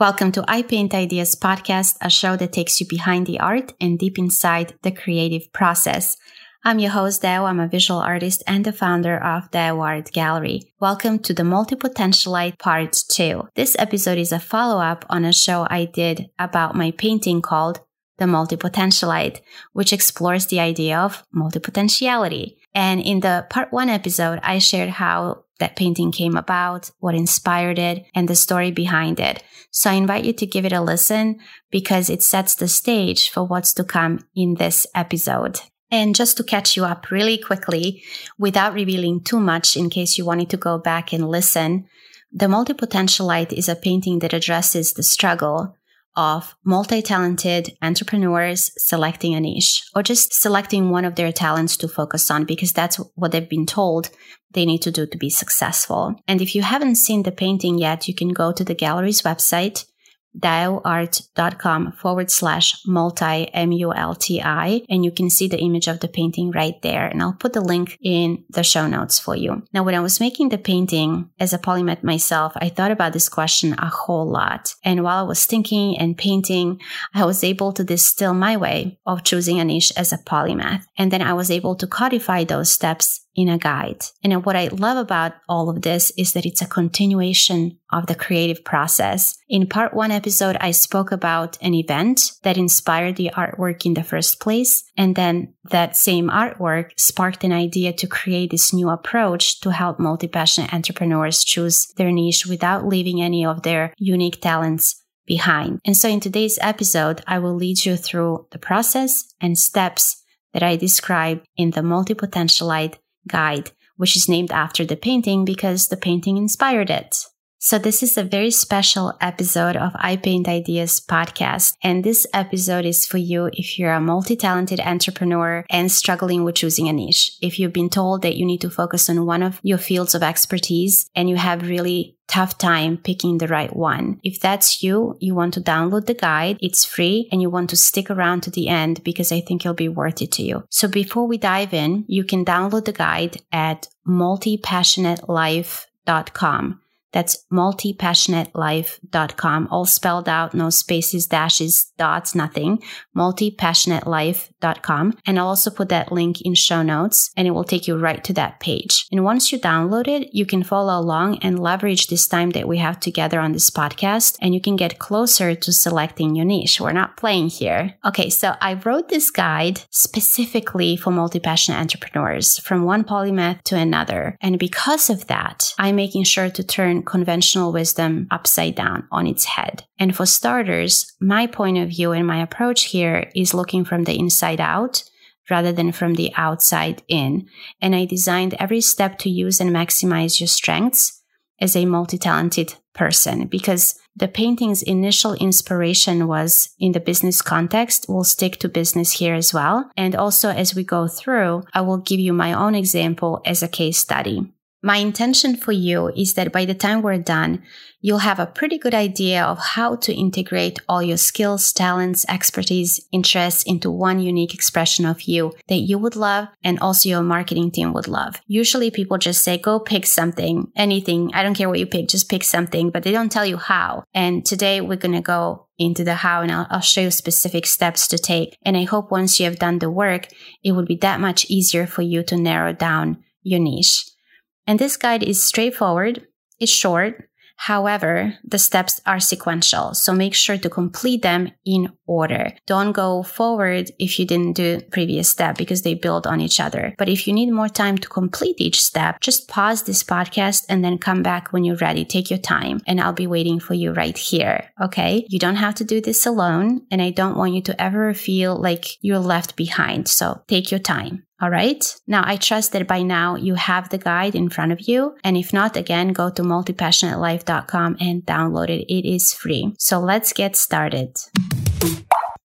Welcome to I Paint Ideas podcast, a show that takes you behind the art and deep inside the creative process. I'm your host, Deo. I'm a visual artist and the founder of Deo Art Gallery. Welcome to the Multipotentialite Part 2. This episode is a follow up on a show I did about my painting called The Multipotentialite, which explores the idea of multipotentiality. And in the part one episode, I shared how that painting came about, what inspired it, and the story behind it. So I invite you to give it a listen because it sets the stage for what's to come in this episode. And just to catch you up really quickly, without revealing too much in case you wanted to go back and listen, The Multipotentialite is a painting that addresses the struggle of multi talented entrepreneurs selecting a niche or just selecting one of their talents to focus on because that's what they've been told they need to do to be successful. And if you haven't seen the painting yet, you can go to the gallery's website deoart.com forward slash multi M-U-L-T-I and you can see the image of the painting right there. And I'll put the link in the show notes for you. Now, when I was making the painting as a polymath myself, I thought about this question a whole lot. And while I was thinking and painting, I was able to distill my way of choosing a niche as a polymath. And then I was able to codify those steps in a guide. And what I love about all of this is that it's a continuation of the creative process. In part one episode, I spoke about an event that inspired the artwork in the first place. And then that same artwork sparked an idea to create this new approach to help multi-passionate entrepreneurs choose their niche without leaving any of their unique talents behind. And so in today's episode, I will lead you through the process and steps that I described in the multi-potentialite guide, which is named after the painting because the painting inspired it. So this is a very special episode of I Paint Ideas podcast. And this episode is for you if you're a multi-talented entrepreneur and struggling with choosing a niche. If you've been told that you need to focus on one of your fields of expertise and you have really tough time picking the right one. If that's you, you want to download the guide. It's free and you want to stick around to the end because I think it'll be worth it to you. So before we dive in, you can download the guide at multipassionatelife.com. That's multipassionatelife.com, all spelled out, no spaces, dashes, dots, nothing. Multipassionatelife.com. And I'll also put that link in show notes and it will take you right to that page. And once you download it, you can follow along and leverage this time that we have together on this podcast and you can get closer to selecting your niche. We're not playing here. Okay. So I wrote this guide specifically for multi-passionate entrepreneurs from one polymath to another. And because of that, I'm making sure to turn conventional wisdom upside down on its head. And for starters, my point of view and my approach here is looking from the inside out rather than from the outside in. And I designed every step to use and maximize your strengths as a multi talented person because the painting's initial inspiration was in the business context. We'll stick to business here as well. And also, as we go through, I will give you my own example as a case study. My intention for you is that by the time we're done, you'll have a pretty good idea of how to integrate all your skills, talents, expertise, interests into one unique expression of you that you would love and also your marketing team would love. Usually people just say, go pick something, anything. I don't care what you pick, just pick something, but they don't tell you how. And today we're going to go into the how and I'll, I'll show you specific steps to take. And I hope once you have done the work, it will be that much easier for you to narrow down your niche. And this guide is straightforward, it's short, However, the steps are sequential, so make sure to complete them in order. Don't go forward if you didn't do previous step because they build on each other. But if you need more time to complete each step, just pause this podcast and then come back when you're ready. Take your time and I'll be waiting for you right here. Okay. You don't have to do this alone and I don't want you to ever feel like you're left behind. So take your time. All right. Now I trust that by now you have the guide in front of you. And if not, again, go to multipassionatelife.com and download it. It is free. So let's get started.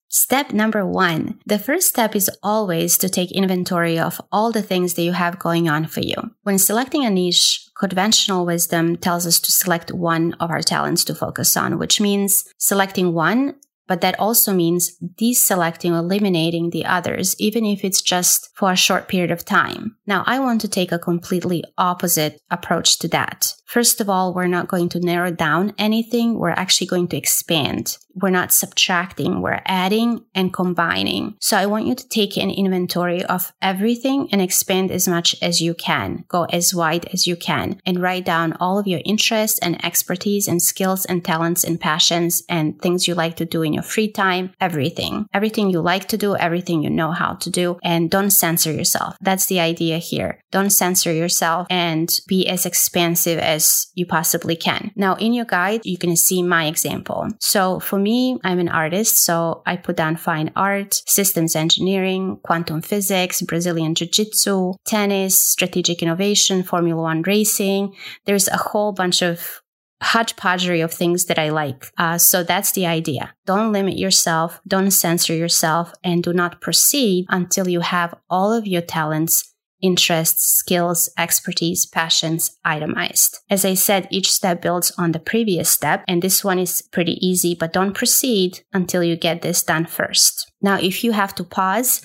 Step number one. The first step is always to take inventory of all the things that you have going on for you. When selecting a niche, conventional wisdom tells us to select one of our talents to focus on, which means selecting one but that also means deselecting or eliminating the others, even if it's just for a short period of time. Now, I want to take a completely opposite approach to that. First of all, we're not going to narrow down anything. We're actually going to expand. We're not subtracting, we're adding and combining. So I want you to take an inventory of everything and expand as much as you can. Go as wide as you can and write down all of your interests and expertise and skills and talents and passions and things you like to do in your free time, everything. Everything you like to do, everything you know how to do, and don't censor yourself. That's the idea here. Don't censor yourself and be as expansive as you possibly can. Now, in your guide, you can see my example. So for me, I'm an artist, so I put down fine art, systems engineering, quantum physics, Brazilian Jiu Jitsu, tennis, strategic innovation, Formula One racing. There's a whole bunch of hodgepodgery of things that I like. Uh, so that's the idea. Don't limit yourself, don't censor yourself, and do not proceed until you have all of your talents interests, skills, expertise, passions itemized. As I said, each step builds on the previous step, and this one is pretty easy, but don't proceed until you get this done first. Now, if you have to pause,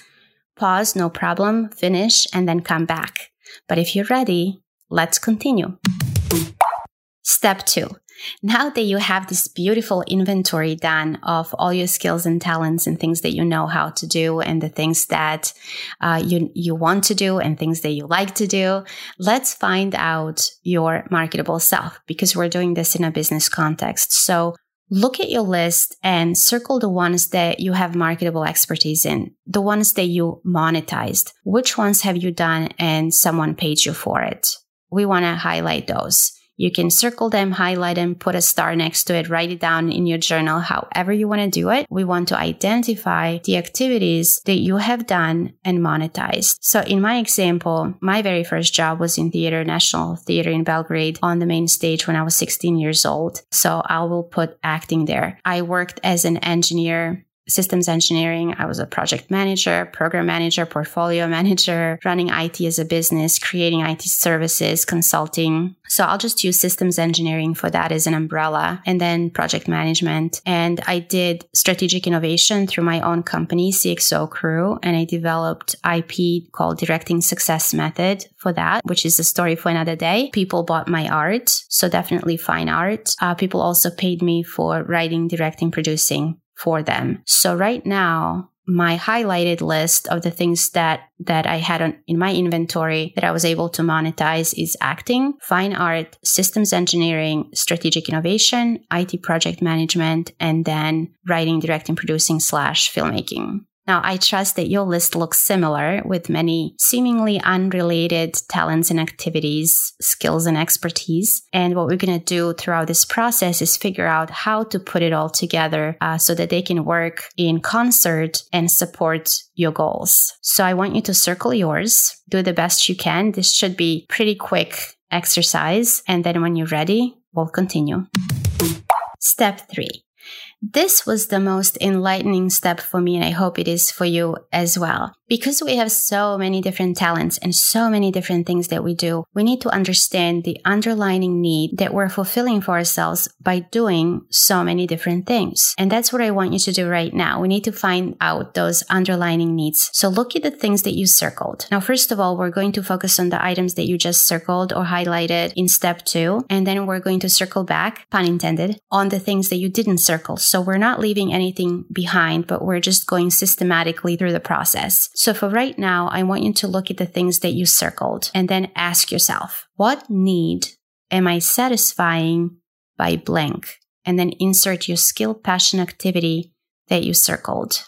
pause, no problem, finish, and then come back. But if you're ready, let's continue. Step two. Now that you have this beautiful inventory done of all your skills and talents and things that you know how to do and the things that uh, you, you want to do and things that you like to do, let's find out your marketable self because we're doing this in a business context. So look at your list and circle the ones that you have marketable expertise in, the ones that you monetized. Which ones have you done and someone paid you for it? We want to highlight those. You can circle them, highlight them, put a star next to it, write it down in your journal, however you want to do it. We want to identify the activities that you have done and monetized. So in my example, my very first job was in Theater, National Theater in Belgrade on the main stage when I was 16 years old. So I will put acting there. I worked as an engineer systems engineering. I was a project manager, program manager, portfolio manager, running IT as a business, creating IT services, consulting. So I'll just use systems engineering for that as an umbrella and then project management. And I did strategic innovation through my own company, CXO Crew, and I developed IP called Directing Success Method for that, which is a story for another day. People bought my art. So definitely fine art. Uh, people also paid me for writing, directing, producing for them. So right now, my highlighted list of the things that that I had on, in my inventory that I was able to monetize is acting, fine art, systems engineering, strategic innovation, IT project management, and then writing, directing, producing slash filmmaking. Now, I trust that your list looks similar with many seemingly unrelated talents and activities, skills and expertise. And what we're going to do throughout this process is figure out how to put it all together uh, so that they can work in concert and support your goals. So I want you to circle yours, do the best you can. This should be pretty quick exercise. And then when you're ready, we'll continue. Step three this was the most enlightening step for me, and I hope it is for you as well. Because we have so many different talents and so many different things that we do, we need to understand the underlying need that we're fulfilling for ourselves by doing so many different things. And that's what I want you to do right now. We need to find out those underlying needs. So look at the things that you circled. Now, first of all, we're going to focus on the items that you just circled or highlighted in step two. And then we're going to circle back, pun intended, on the things that you didn't circle. So we're not leaving anything behind, but we're just going systematically through the process. So for right now, I want you to look at the things that you circled and then ask yourself, what need am I satisfying by blank? And then insert your skill, passion, activity that you circled.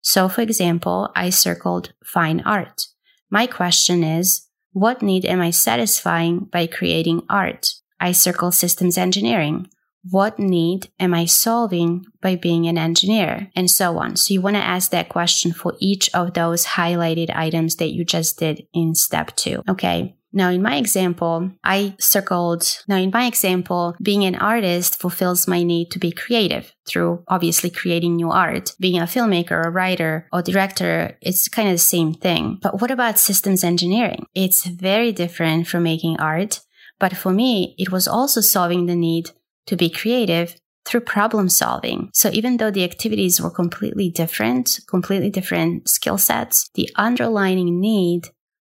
So for example, I circled fine art. My question is, what need am I satisfying by creating art? I circle systems engineering what need am I solving by being an engineer? And so on. So you want to ask that question for each of those highlighted items that you just did in step two. Okay. Now, in my example, I circled, now in my example, being an artist fulfills my need to be creative through obviously creating new art. Being a filmmaker, a writer, or director, it's kind of the same thing. But what about systems engineering? It's very different from making art. But for me, it was also solving the need to be creative through problem solving. So even though the activities were completely different, completely different skill sets, the underlying need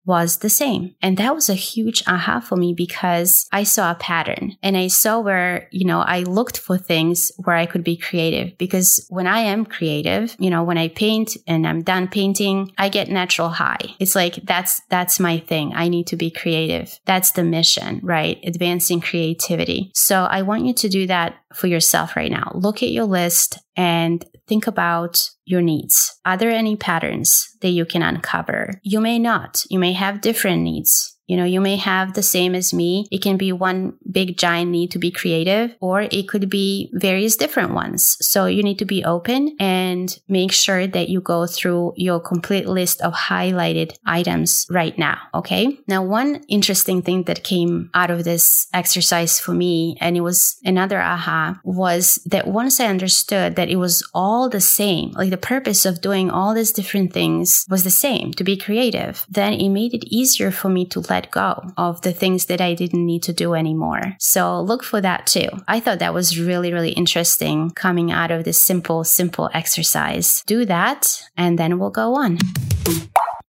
was the same. And that was a huge aha for me because I saw a pattern and I saw where, you know, I looked for things where I could be creative because when I am creative, you know, when I paint and I'm done painting, I get natural high. It's like that's that's my thing. I need to be creative. That's the mission, right? Advancing creativity. So I want you to do that for yourself right now. Look at your list and think about your needs. Are there any patterns that you can uncover? You may not. You may have different needs. You know, you may have the same as me. It can be one big giant need to be creative, or it could be various different ones. So you need to be open and make sure that you go through your complete list of highlighted items right now. Okay. Now, one interesting thing that came out of this exercise for me, and it was another aha, was that once I understood that it was all the same, like the purpose of doing all these different things was the same to be creative, then it made it easier for me to let let go of the things that I didn't need to do anymore. So look for that too. I thought that was really, really interesting coming out of this simple, simple exercise. Do that and then we'll go on.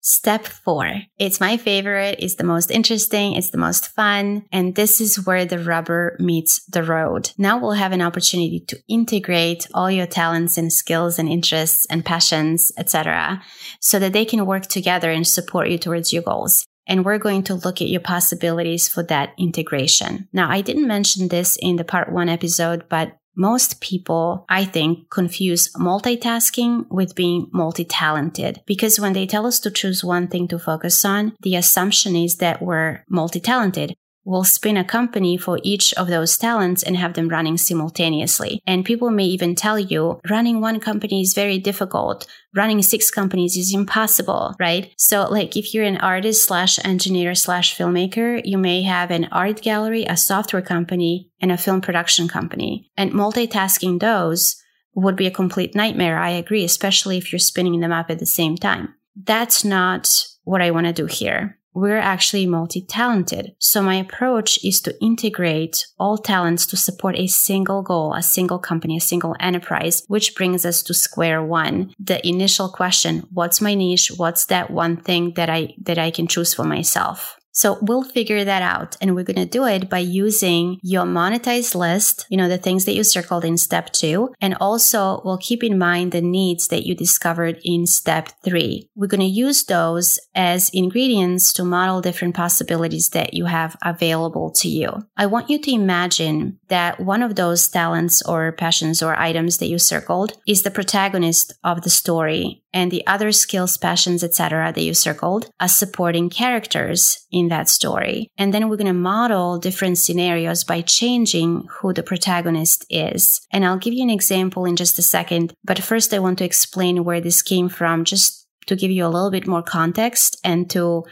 Step four. It's my favorite. It's the most interesting. It's the most fun. And this is where the rubber meets the road. Now we'll have an opportunity to integrate all your talents and skills and interests and passions, etc., so that they can work together and support you towards your goals and we're going to look at your possibilities for that integration. Now, I didn't mention this in the part one episode, but most people, I think, confuse multitasking with being multi-talented because when they tell us to choose one thing to focus on, the assumption is that we're multi-talented will spin a company for each of those talents and have them running simultaneously. And people may even tell you running one company is very difficult. Running six companies is impossible, right? So like if you're an artist slash engineer slash filmmaker, you may have an art gallery, a software company, and a film production company. And multitasking those would be a complete nightmare. I agree, especially if you're spinning them up at the same time. That's not what I want to do here we're actually multi-talented. So my approach is to integrate all talents to support a single goal, a single company, a single enterprise, which brings us to square one. The initial question, what's my niche? What's that one thing that I, that I can choose for myself? So we'll figure that out and we're going to do it by using your monetized list, you know, the things that you circled in step two. And also we'll keep in mind the needs that you discovered in step three. We're going to use those as ingredients to model different possibilities that you have available to you. I want you to imagine that one of those talents or passions or items that you circled is the protagonist of the story and the other skills, passions, etc. that you circled as supporting characters in that story. And then we're going to model different scenarios by changing who the protagonist is. And I'll give you an example in just a second. But first, I want to explain where this came from, just to give you a little bit more context and to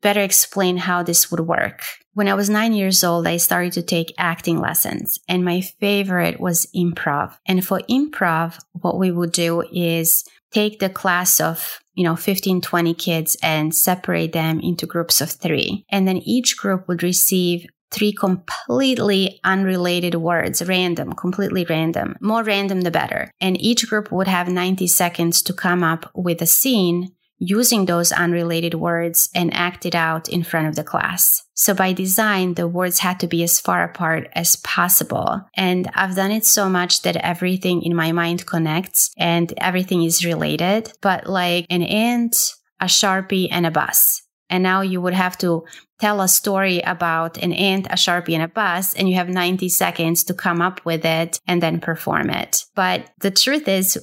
better explain how this would work. When I was nine years old, I started to take acting lessons and my favorite was improv. And for improv, what we would do is take the class of you know 15 20 kids and separate them into groups of 3 and then each group would receive three completely unrelated words, random, completely random. More random, the better. And each group would have 90 seconds to come up with a scene using those unrelated words and act it out in front of the class. So by design, the words had to be as far apart as possible. And I've done it so much that everything in my mind connects and everything is related, but like an ant, a sharpie, and a bus. And now you would have to tell a story about an ant, a sharpie, and a bus, and you have 90 seconds to come up with it and then perform it. But the truth is,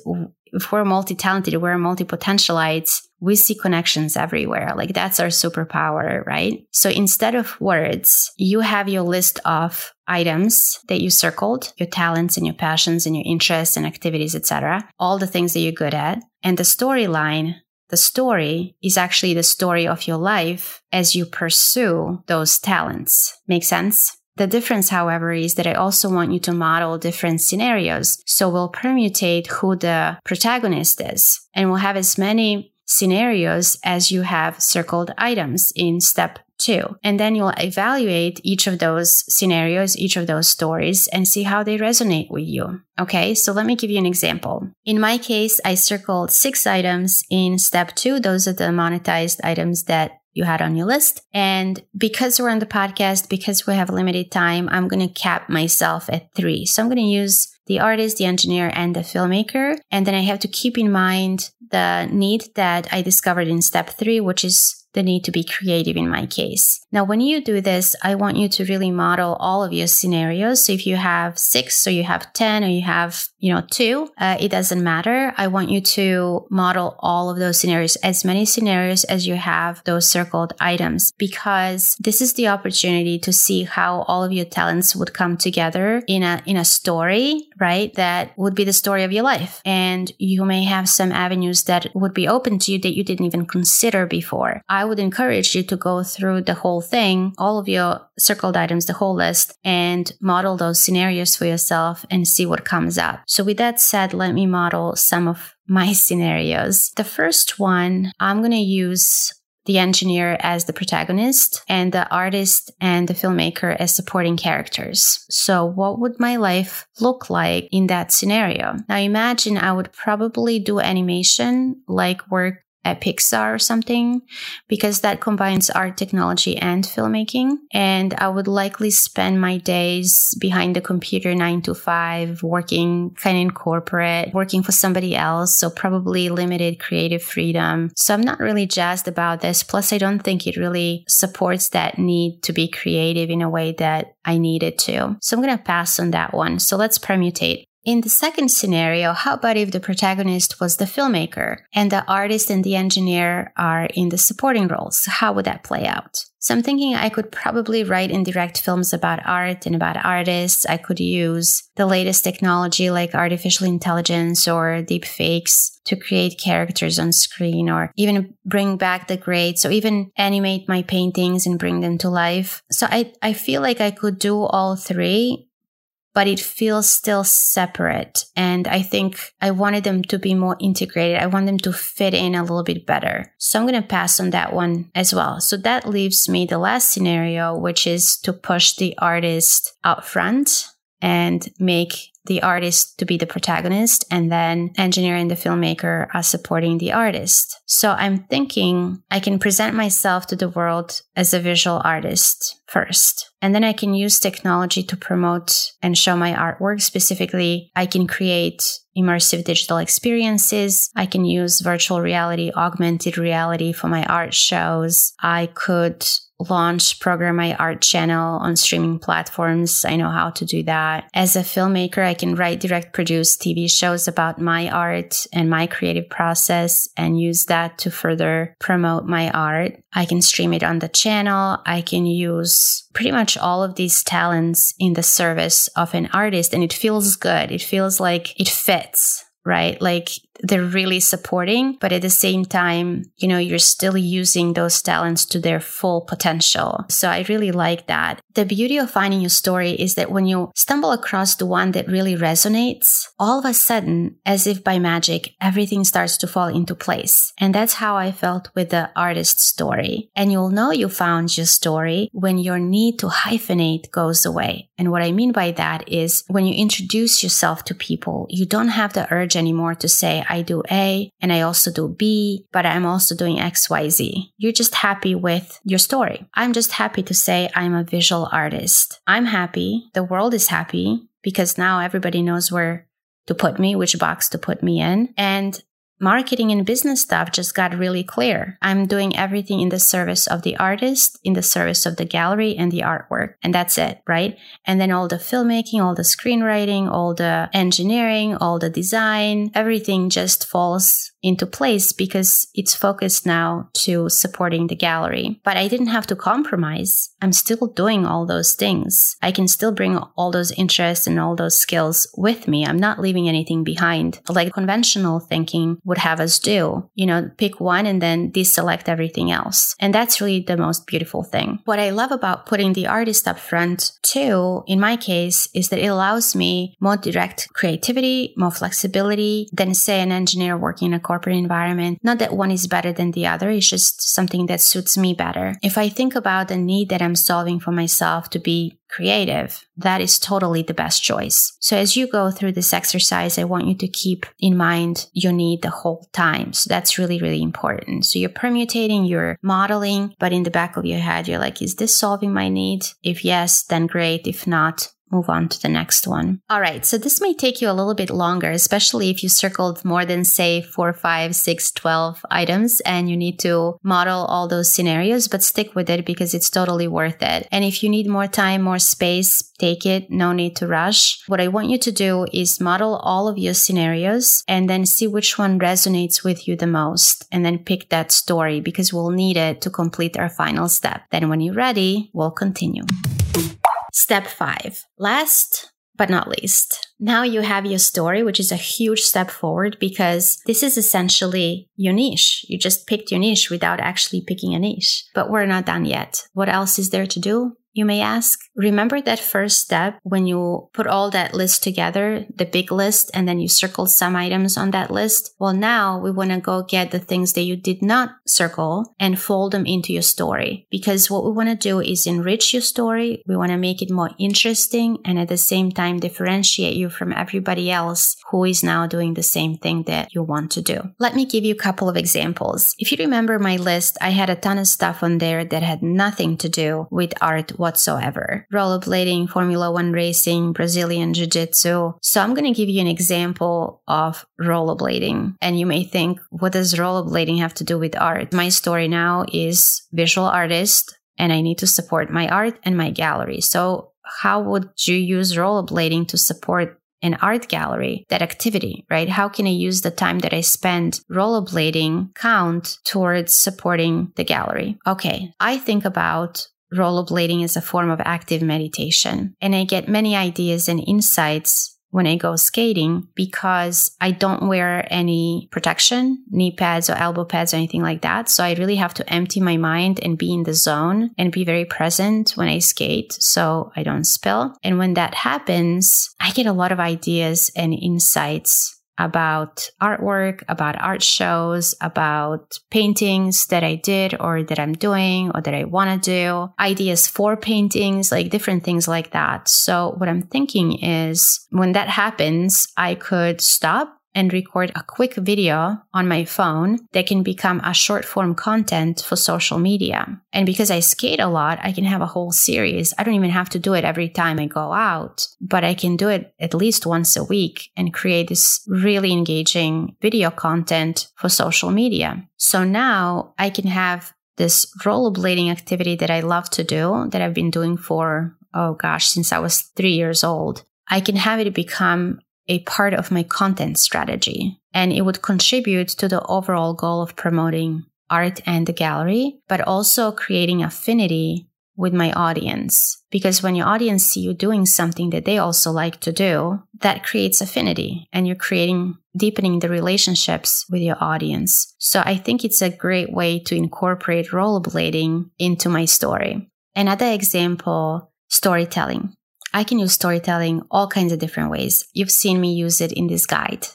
if we're multi-talented, we're multi-potentialites, we see connections everywhere. Like that's our superpower, right? So instead of words, you have your list of items that you circled, your talents and your passions and your interests and activities, etc. All the things that you're good at. And the storyline, the story is actually the story of your life as you pursue those talents. Make sense? The difference, however, is that I also want you to model different scenarios. So we'll permutate who the protagonist is and we'll have as many scenarios as you have circled items in step two. And then you'll evaluate each of those scenarios, each of those stories, and see how they resonate with you. Okay, so let me give you an example. In my case, I circled six items in step two. Those are the monetized items that you had on your list. And because we're on the podcast, because we have limited time, I'm going to cap myself at three. So I'm going to use the artist, the engineer, and the filmmaker. And then I have to keep in mind the need that I discovered in step three, which is the need to be creative in my case. Now, when you do this, I want you to really model all of your scenarios. So if you have six or you have 10 or you have, you know, two, uh, it doesn't matter. I want you to model all of those scenarios, as many scenarios as you have those circled items, because this is the opportunity to see how all of your talents would come together in a, in a story, right? That would be the story of your life. And you may have some avenues that would be open to you that you didn't even consider before. I would encourage you to go through the whole thing, all of your circled items, the whole list, and model those scenarios for yourself and see what comes up. So, with that said, let me model some of my scenarios. The first one, I'm going to use the engineer as the protagonist and the artist and the filmmaker as supporting characters. So, what would my life look like in that scenario? Now, imagine I would probably do animation like work at Pixar or something because that combines art technology and filmmaking. And I would likely spend my days behind the computer nine to five, working kind of in corporate, working for somebody else. So probably limited creative freedom. So I'm not really jazzed about this. Plus, I don't think it really supports that need to be creative in a way that I needed to. So I'm going to pass on that one. So let's permutate. In the second scenario, how about if the protagonist was the filmmaker and the artist and the engineer are in the supporting roles? How would that play out? So I'm thinking I could probably write and direct films about art and about artists. I could use the latest technology like artificial intelligence or deep fakes to create characters on screen or even bring back the greats or even animate my paintings and bring them to life. So I, I feel like I could do all three but it feels still separate. And I think I wanted them to be more integrated. I want them to fit in a little bit better. So I'm going to pass on that one as well. So that leaves me the last scenario, which is to push the artist out front and make the artist to be the protagonist and then engineer and the filmmaker are supporting the artist. So I'm thinking I can present myself to the world as a visual artist first. And then I can use technology to promote and show my artwork. Specifically, I can create immersive digital experiences. I can use virtual reality, augmented reality for my art shows. I could launch program my art channel on streaming platforms. I know how to do that. As a filmmaker, I can write, direct, produce TV shows about my art and my creative process and use that to further promote my art. I can stream it on the channel. I can use pretty much all of these talents in the service of an artist and it feels good. It feels like it fits right? Like they're really supporting, but at the same time, you know, you're still using those talents to their full potential. So I really like that. The beauty of finding your story is that when you stumble across the one that really resonates, all of a sudden, as if by magic, everything starts to fall into place. And that's how I felt with the artist story. And you'll know you found your story when your need to hyphenate goes away. And what I mean by that is when you introduce yourself to people, you don't have the urge anymore to say, I do A and I also do B, but I'm also doing XYZ. You're just happy with your story. I'm just happy to say I'm a visual artist. I'm happy. The world is happy because now everybody knows where to put me, which box to put me in. And marketing and business stuff just got really clear. I'm doing everything in the service of the artist, in the service of the gallery and the artwork. And that's it, right? And then all the filmmaking, all the screenwriting, all the engineering, all the design, everything just falls into place because it's focused now to supporting the gallery. But I didn't have to compromise. I'm still doing all those things. I can still bring all those interests and all those skills with me. I'm not leaving anything behind. Like conventional thinking would have us do. You know, pick one and then deselect everything else. And that's really the most beautiful thing. What I love about putting the artist up front too, in my case, is that it allows me more direct creativity, more flexibility than say an engineer working in a corporate environment. Not that one is better than the other. It's just something that suits me better. If I think about the need that I'm solving for myself to be creative, that is totally the best choice. So as you go through this exercise, I want you to keep in mind your need the whole time. So that's really, really important. So you're permutating, you're modeling, but in the back of your head, you're like, is this solving my need? If yes, then great. If not, move on to the next one. All right, so this may take you a little bit longer, especially if you circled more than, say, four, five, six, 12 items and you need to model all those scenarios, but stick with it because it's totally worth it. And if you need more time, more space, take it. No need to rush. What I want you to do is model all of your scenarios and then see which one resonates with you the most and then pick that story because we'll need it to complete our final step. Then when you're ready, we'll continue. Step five. Last but not least, now you have your story, which is a huge step forward because this is essentially your niche. You just picked your niche without actually picking a niche. But we're not done yet. What else is there to do? You may ask. Remember that first step when you put all that list together, the big list, and then you circled some items on that list? Well, now we want to go get the things that you did not circle and fold them into your story. Because what we want to do is enrich your story. We want to make it more interesting and at the same time differentiate you from everybody else who is now doing the same thing that you want to do. Let me give you a couple of examples. If you remember my list, I had a ton of stuff on there that had nothing to do with art whatsoever. Rollerblading, Formula One racing, Brazilian Jiu Jitsu. So I'm going to give you an example of rollerblading. And you may think, what does rollerblading have to do with art? My story now is visual artist and I need to support my art and my gallery. So how would you use rollerblading to support an art gallery, that activity, right? How can I use the time that I spend rollerblading count towards supporting the gallery? Okay, I think about rollerblading is a form of active meditation. And I get many ideas and insights when I go skating because I don't wear any protection, knee pads or elbow pads or anything like that. So I really have to empty my mind and be in the zone and be very present when I skate so I don't spill. And when that happens, I get a lot of ideas and insights about artwork, about art shows, about paintings that I did or that I'm doing or that I want to do, ideas for paintings, like different things like that. So what I'm thinking is when that happens, I could stop and record a quick video on my phone that can become a short form content for social media. And because I skate a lot, I can have a whole series. I don't even have to do it every time I go out, but I can do it at least once a week and create this really engaging video content for social media. So now I can have this rollerblading activity that I love to do that I've been doing for, oh gosh, since I was three years old. I can have it become a part of my content strategy and it would contribute to the overall goal of promoting art and the gallery, but also creating affinity with my audience. Because when your audience see you doing something that they also like to do, that creates affinity and you're creating, deepening the relationships with your audience. So I think it's a great way to incorporate rollerblading into my story. Another example, storytelling. I can use storytelling all kinds of different ways. You've seen me use it in this guide.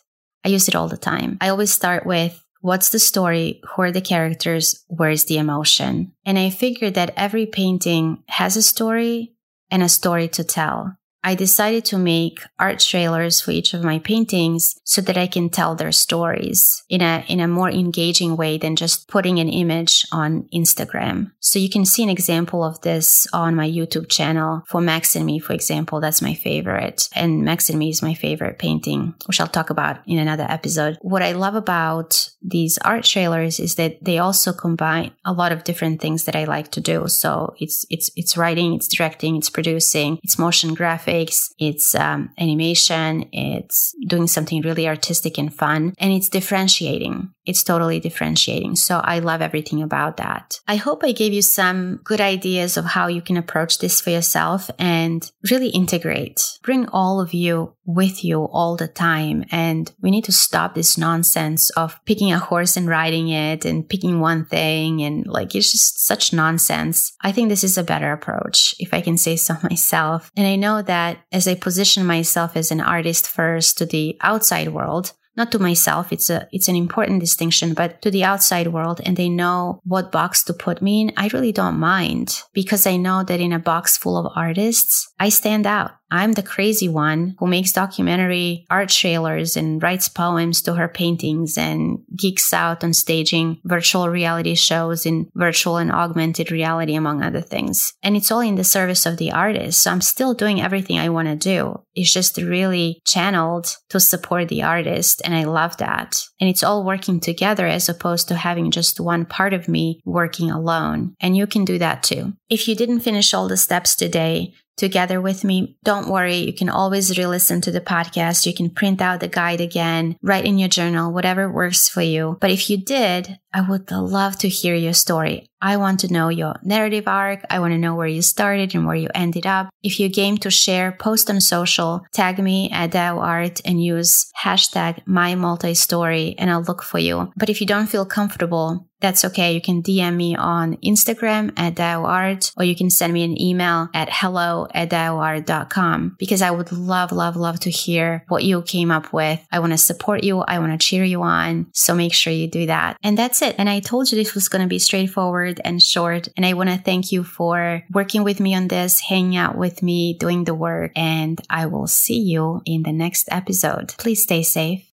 I use it all the time. I always start with what's the story? Who are the characters? Where's the emotion? And I figure that every painting has a story and a story to tell. I decided to make art trailers for each of my paintings so that I can tell their stories in a, in a more engaging way than just putting an image on Instagram. So you can see an example of this on my YouTube channel for Max and Me, for example. That's my favorite. And Max and Me is my favorite painting, which I'll talk about in another episode. What I love about these art trailers is that they also combine a lot of different things that I like to do. So it's, it's, it's writing, it's directing, it's producing, it's motion graphics graphics, it's um, animation, it's doing something really artistic and fun, and it's differentiating. It's totally differentiating. So I love everything about that. I hope I gave you some good ideas of how you can approach this for yourself and really integrate. Bring all of you with you all the time. And we need to stop this nonsense of picking a horse and riding it and picking one thing. And like, it's just such nonsense. I think this is a better approach, if I can say so myself. And I know that as I position myself as an artist first to the outside world, not to myself it's a it's an important distinction but to the outside world and they know what box to put me in i really don't mind because i know that in a box full of artists i stand out I'm the crazy one who makes documentary art trailers and writes poems to her paintings and geeks out on staging virtual reality shows in virtual and augmented reality, among other things. And it's all in the service of the artist. So I'm still doing everything I want to do. It's just really channeled to support the artist. And I love that. And it's all working together as opposed to having just one part of me working alone. And you can do that too. If you didn't finish all the steps today, together with me. Don't worry, you can always re listen to the podcast. You can print out the guide again, write in your journal, whatever works for you. But if you did, I would love to hear your story. I want to know your narrative arc. I want to know where you started and where you ended up. If you're game to share, post on social, tag me at Deo Art and use hashtag my multi story and I'll look for you. But if you don't feel comfortable, that's okay. You can DM me on Instagram at DeoArt or you can send me an email at hello at DeoArt.com because I would love, love, love to hear what you came up with. I want to support you. I want to cheer you on. So make sure you do that. And that's it. And I told you this was going to be straightforward and short. And I want to thank you for working with me on this, hanging out with me, doing the work. And I will see you in the next episode. Please stay safe.